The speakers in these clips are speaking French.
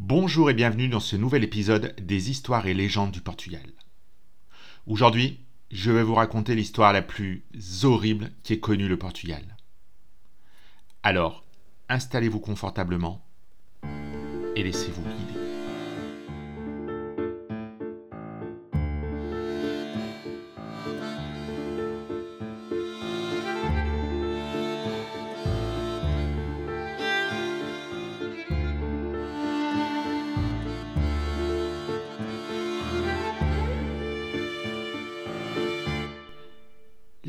Bonjour et bienvenue dans ce nouvel épisode des histoires et légendes du Portugal. Aujourd'hui, je vais vous raconter l'histoire la plus horrible qu'ait connue le Portugal. Alors, installez-vous confortablement et laissez-vous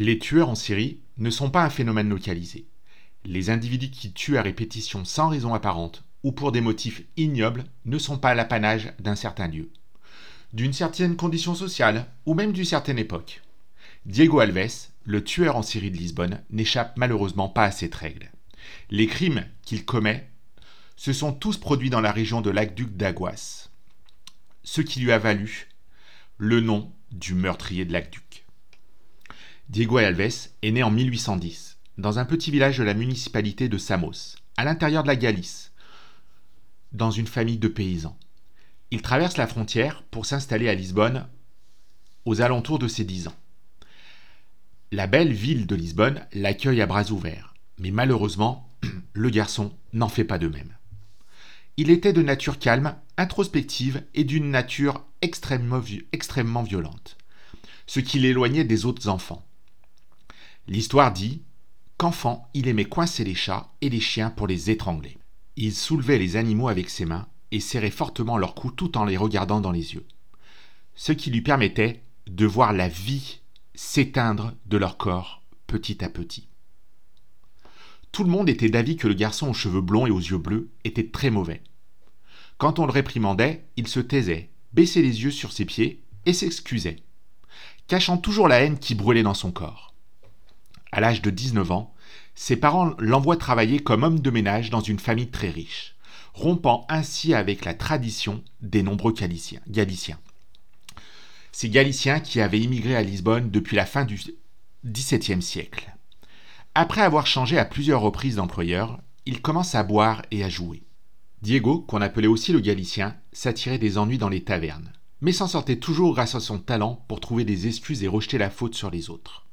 Les tueurs en Syrie ne sont pas un phénomène localisé. Les individus qui tuent à répétition sans raison apparente ou pour des motifs ignobles ne sont pas l'apanage d'un certain lieu, d'une certaine condition sociale ou même d'une certaine époque. Diego Alves, le tueur en Syrie de Lisbonne, n'échappe malheureusement pas à cette règle. Les crimes qu'il commet se sont tous produits dans la région de l'Aqueduc d'Aguas, ce qui lui a valu le nom du meurtrier de l'Aqueduc. Diego Alves est né en 1810, dans un petit village de la municipalité de Samos, à l'intérieur de la Galice, dans une famille de paysans. Il traverse la frontière pour s'installer à Lisbonne aux alentours de ses 10 ans. La belle ville de Lisbonne l'accueille à bras ouverts, mais malheureusement, le garçon n'en fait pas de même. Il était de nature calme, introspective et d'une nature extrêmement, extrêmement violente, ce qui l'éloignait des autres enfants. L'histoire dit qu'enfant, il aimait coincer les chats et les chiens pour les étrangler. Il soulevait les animaux avec ses mains et serrait fortement leur cou tout en les regardant dans les yeux, ce qui lui permettait de voir la vie s'éteindre de leur corps petit à petit. Tout le monde était d'avis que le garçon aux cheveux blonds et aux yeux bleus était très mauvais. Quand on le réprimandait, il se taisait, baissait les yeux sur ses pieds et s'excusait, cachant toujours la haine qui brûlait dans son corps. À l'âge de 19 ans, ses parents l'envoient travailler comme homme de ménage dans une famille très riche, rompant ainsi avec la tradition des nombreux Galiciens. Ces Galiciens qui avaient immigré à Lisbonne depuis la fin du XVIIe siècle. Après avoir changé à plusieurs reprises d'employeur, il commence à boire et à jouer. Diego, qu'on appelait aussi le Galicien, s'attirait des ennuis dans les tavernes, mais s'en sortait toujours grâce à son talent pour trouver des excuses et rejeter la faute sur les autres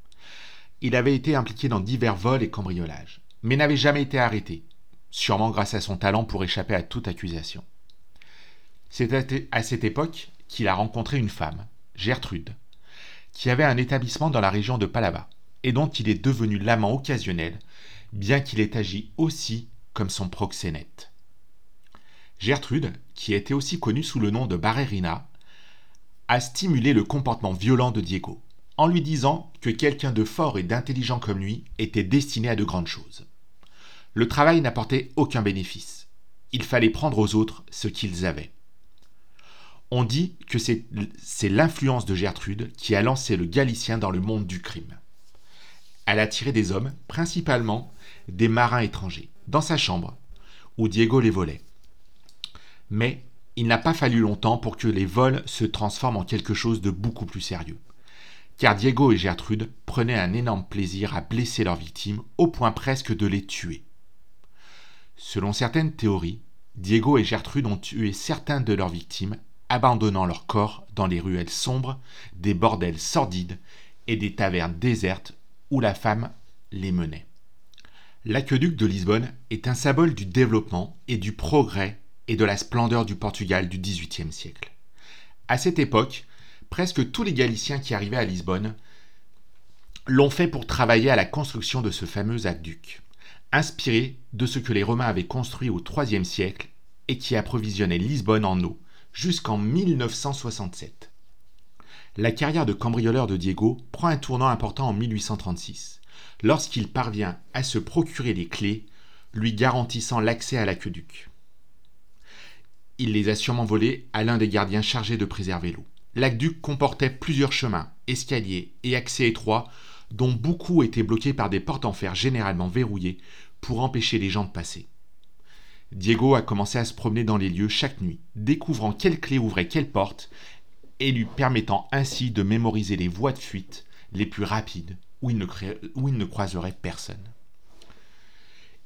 il avait été impliqué dans divers vols et cambriolages, mais n'avait jamais été arrêté, sûrement grâce à son talent pour échapper à toute accusation. C'est à cette époque qu'il a rencontré une femme, Gertrude, qui avait un établissement dans la région de Palava, et dont il est devenu l'amant occasionnel, bien qu'il ait agi aussi comme son proxénète. Gertrude, qui était aussi connue sous le nom de Barrerina, a stimulé le comportement violent de Diego en lui disant que quelqu'un de fort et d'intelligent comme lui était destiné à de grandes choses. Le travail n'apportait aucun bénéfice. Il fallait prendre aux autres ce qu'ils avaient. On dit que c'est l'influence de Gertrude qui a lancé le Galicien dans le monde du crime. Elle a tiré des hommes, principalement des marins étrangers, dans sa chambre, où Diego les volait. Mais il n'a pas fallu longtemps pour que les vols se transforment en quelque chose de beaucoup plus sérieux car Diego et Gertrude prenaient un énorme plaisir à blesser leurs victimes au point presque de les tuer. Selon certaines théories, Diego et Gertrude ont tué certains de leurs victimes, abandonnant leurs corps dans les ruelles sombres, des bordels sordides et des tavernes désertes où la femme les menait. L'aqueduc de Lisbonne est un symbole du développement et du progrès et de la splendeur du Portugal du XVIIIe siècle. À cette époque, presque tous les Galiciens qui arrivaient à Lisbonne l'ont fait pour travailler à la construction de ce fameux aqueduc, inspiré de ce que les Romains avaient construit au IIIe siècle et qui approvisionnait Lisbonne en eau jusqu'en 1967. La carrière de cambrioleur de Diego prend un tournant important en 1836, lorsqu'il parvient à se procurer les clés lui garantissant l'accès à l'aqueduc. Il les a sûrement volées à l'un des gardiens chargés de préserver l'eau l'aqueduc comportait plusieurs chemins, escaliers et accès étroits, dont beaucoup étaient bloqués par des portes en fer généralement verrouillées pour empêcher les gens de passer. Diego a commencé à se promener dans les lieux chaque nuit, découvrant quelle clé ouvrait quelle porte et lui permettant ainsi de mémoriser les voies de fuite les plus rapides où il ne, où il ne croiserait personne.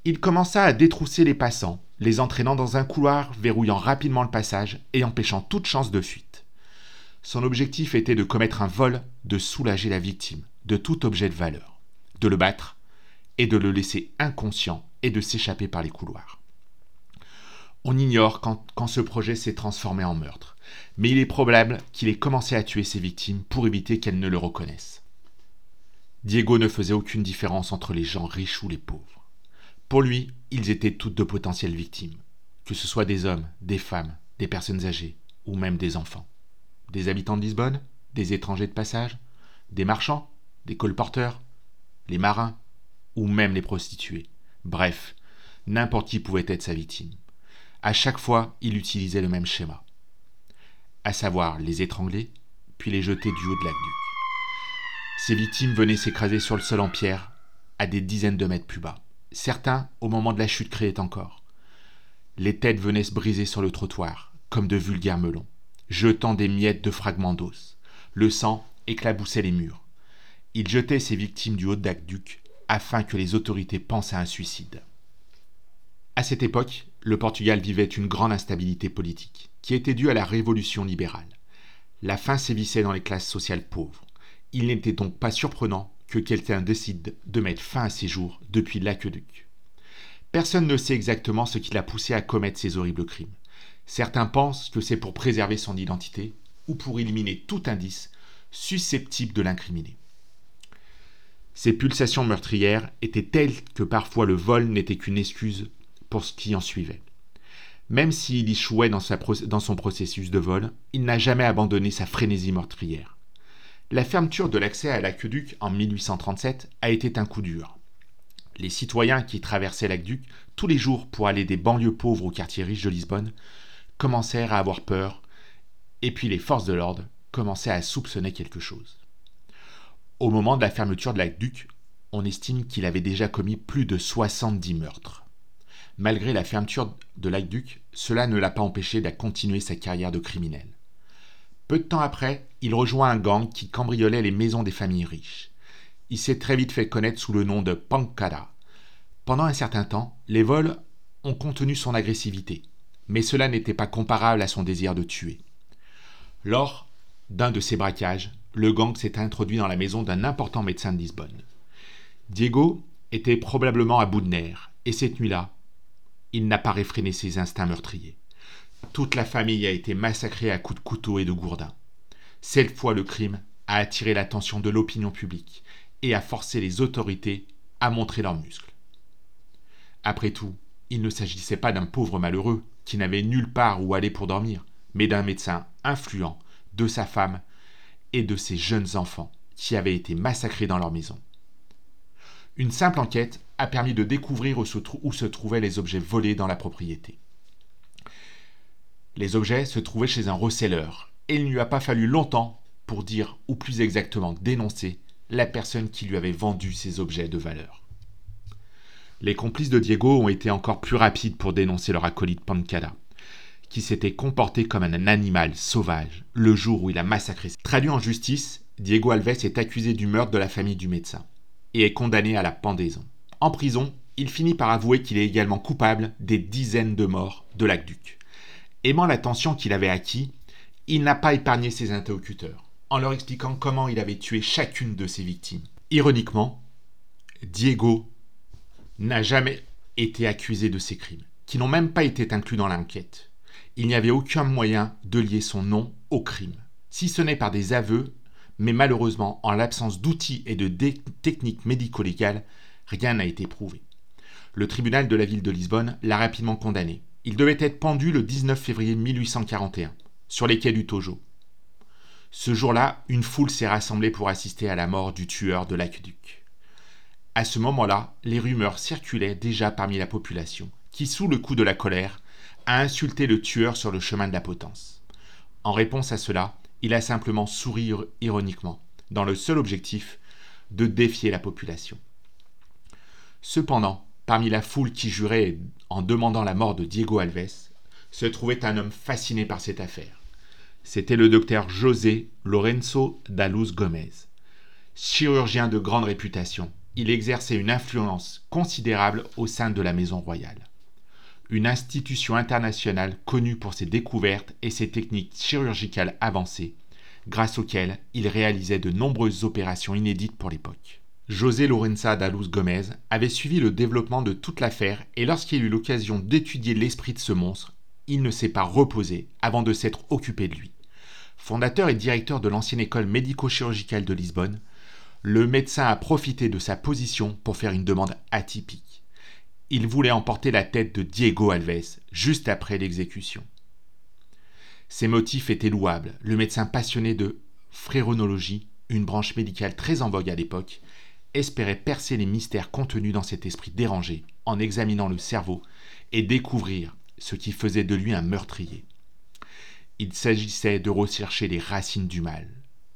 Il commença à détrousser les passants, les entraînant dans un couloir, verrouillant rapidement le passage et empêchant toute chance de fuite. Son objectif était de commettre un vol, de soulager la victime de tout objet de valeur, de le battre et de le laisser inconscient et de s'échapper par les couloirs. On ignore quand, ce projet s'est transformé en meurtre, mais il est probable qu'il ait commencé à tuer ses victimes pour éviter qu'elles ne le reconnaissent. Diego ne faisait aucune différence entre les gens riches ou les pauvres. Pour lui, ils étaient toutes de potentielles victimes, que ce soit des hommes, des femmes, des personnes âgées ou même des enfants. Des habitants de Lisbonne, des étrangers de passage, des marchands, des colporteurs, les marins ou même les prostituées. Bref, n'importe qui pouvait être sa victime. À chaque fois, il utilisait le même schéma, à savoir les étrangler, puis les jeter du haut de l'aqueduc. Ces victimes venaient s'écraser sur le sol en pierre, à des dizaines de mètres plus bas. Certains, au moment de la chute, créaient encore. Les têtes venaient se briser sur le trottoir, comme de vulgaires melons, jetant des miettes de fragments d'os. Le sang éclaboussait les murs. Il jetait ses victimes du haut de l'aqueduc afin que les autorités pensent à un suicide. À cette époque, le Portugal vivait une grande instabilité politique, qui était due à la révolution libérale. La faim sévissait dans les classes sociales pauvres. Il n'était donc pas surprenant que quelqu'un décide de mettre fin à ses jours depuis l'aqueduc. Personne ne sait exactement ce qui l'a poussé à commettre ces horribles crimes. Certains pensent que c'est pour préserver son identité ou pour éliminer tout indice susceptible de l'incriminer. Ses pulsations meurtrières étaient telles que parfois le vol n'était qu'une excuse pour ce qui en suivait. Même s'il échouait dans, dans son processus de vol, il n'a jamais abandonné sa frénésie meurtrière. La fermeture de l'accès à l'aqueduc en 1837 a été un coup dur. Les citoyens qui traversaient l'aqueduc tous les jours pour aller des banlieues pauvres au quartier riche de Lisbonne commencèrent à avoir peur, et puis les forces de l'ordre commençaient à soupçonner quelque chose. Au moment de la fermeture de l'aqueduc, on estime qu'il avait déjà commis plus de 70 meurtres. Malgré la fermeture de l'aqueduc, cela ne l'a pas empêché de continuer sa carrière de criminel. Peu de temps après, il rejoint un gang qui cambriolait les maisons des familles riches. Il s'est très vite fait connaître sous le nom de Pankada. Pendant un certain temps, les vols ont contenu son agressivité, mais cela n'était pas comparable à son désir de tuer. Lors d'un de ces braquages, le gang s'est introduit dans la maison d'un important médecin de Lisbonne. Diego était probablement à bout de nerfs, et cette nuit-là, il n'a pas réfréné ses instincts meurtriers. Toute la famille a été massacrée à coups de couteau et de gourdin. Cette fois, le crime a attiré l'attention de l'opinion publique et a forcé les autorités à montrer leurs muscles. Après tout, il ne s'agissait pas d'un pauvre malheureux qui n'avait nulle part où aller pour dormir, mais d'un médecin influent, de sa femme et de ses jeunes enfants qui avaient été massacrés dans leur maison. Une simple enquête a permis de découvrir où se, où se trouvaient les objets volés dans la propriété. Les objets se trouvaient chez un receleur, et il ne lui a pas fallu longtemps pour dire, ou plus exactement dénoncer, la personne qui lui avait vendu ces objets de valeur. Les complices de Diego ont été encore plus rapides pour dénoncer leur acolyte Pancada, qui s'était comporté comme un animal sauvage le jour où il a massacré. Traduit en justice, Diego Alves est accusé du meurtre de la famille du médecin et est condamné à la pendaison. En prison, il finit par avouer qu'il est également coupable des dizaines de morts de l'aqueduc. Aimant l'attention qu'il avait acquis, il n'a pas épargné ses interlocuteurs, en leur expliquant comment il avait tué chacune de ses victimes. Ironiquement, Diego n'a jamais été accusé de ces crimes, qui n'ont même pas été inclus dans l'enquête. Il n'y avait aucun moyen de lier son nom au crime, si ce n'est par des aveux, mais malheureusement, en l'absence d'outils et de techniques médico-légales, rien n'a été prouvé. Le tribunal de la ville de Lisbonne l'a rapidement condamné, il devait être pendu le 19 février 1841, sur les quais du Tojo. Ce jour-là, une foule s'est rassemblée pour assister à la mort du tueur de l'aqueduc. À ce moment-là, les rumeurs circulaient déjà parmi la population, qui, sous le coup de la colère, a insulté le tueur sur le chemin de la potence. En réponse à cela, il a simplement souri ironiquement, dans le seul objectif de défier la population. Cependant, Parmi la foule qui jurait en demandant la mort de Diego Alves, se trouvait un homme fasciné par cette affaire. C'était le docteur José Lorenzo da Luz Gomez. Chirurgien de grande réputation, il exerçait une influence considérable au sein de la maison royale. une institution internationale connue pour ses découvertes et ses techniques chirurgicales avancées, grâce auxquelles il réalisait de nombreuses opérations inédites pour l'époque. José Lorenza da Luz Gomez avait suivi le développement de toute l'affaire et lorsqu'il eut l'occasion d'étudier l'esprit de ce monstre, il ne s'est pas reposé avant de s'être occupé de lui. Fondateur et directeur de l'ancienne école médico-chirurgicale de Lisbonne, le médecin a profité de sa position pour faire une demande atypique. Il voulait emporter la tête de Diego Alves juste après l'exécution. Ses motifs étaient louables. Le médecin passionné de fréronologie, une branche médicale très en vogue à l'époque, espérait percer les mystères contenus dans cet esprit dérangé en examinant le cerveau et découvrir ce qui faisait de lui un meurtrier. Il s'agissait de rechercher les racines du mal.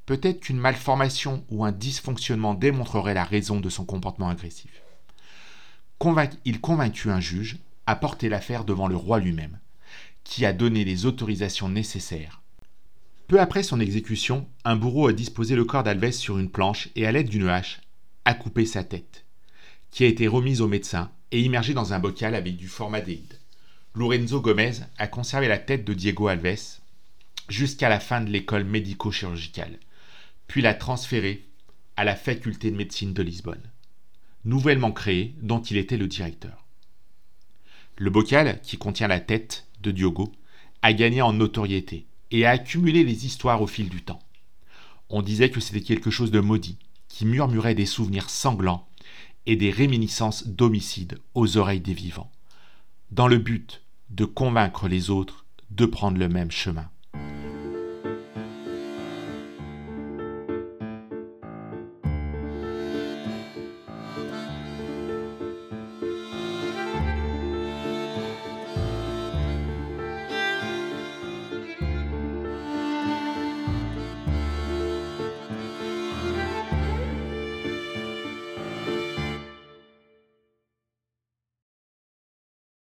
Peut-être qu'une malformation ou un dysfonctionnement démontrerait la raison de son comportement agressif. il convaincut un juge à porter l'affaire devant le roi lui-même, qui a donné les autorisations nécessaires. Peu après son exécution, un bourreau a disposé le corps d'Alves sur une planche et à l'aide d'une hache a coupé sa tête, qui a été remise au médecin et immergée dans un bocal avec du formaldéhyde. Lorenzo Gomez a conservé la tête de Diego Alves jusqu'à la fin de l'école médico-chirurgicale, puis l'a transférée à la faculté de médecine de Lisbonne, nouvellement créée dont il était le directeur. Le bocal, qui contient la tête de Diogo, a gagné en notoriété et a accumulé les histoires au fil du temps. On disait que c'était quelque chose de maudit, qui murmurait des souvenirs sanglants et des réminiscences d'homicide aux oreilles des vivants, dans le but de convaincre les autres de prendre le même chemin.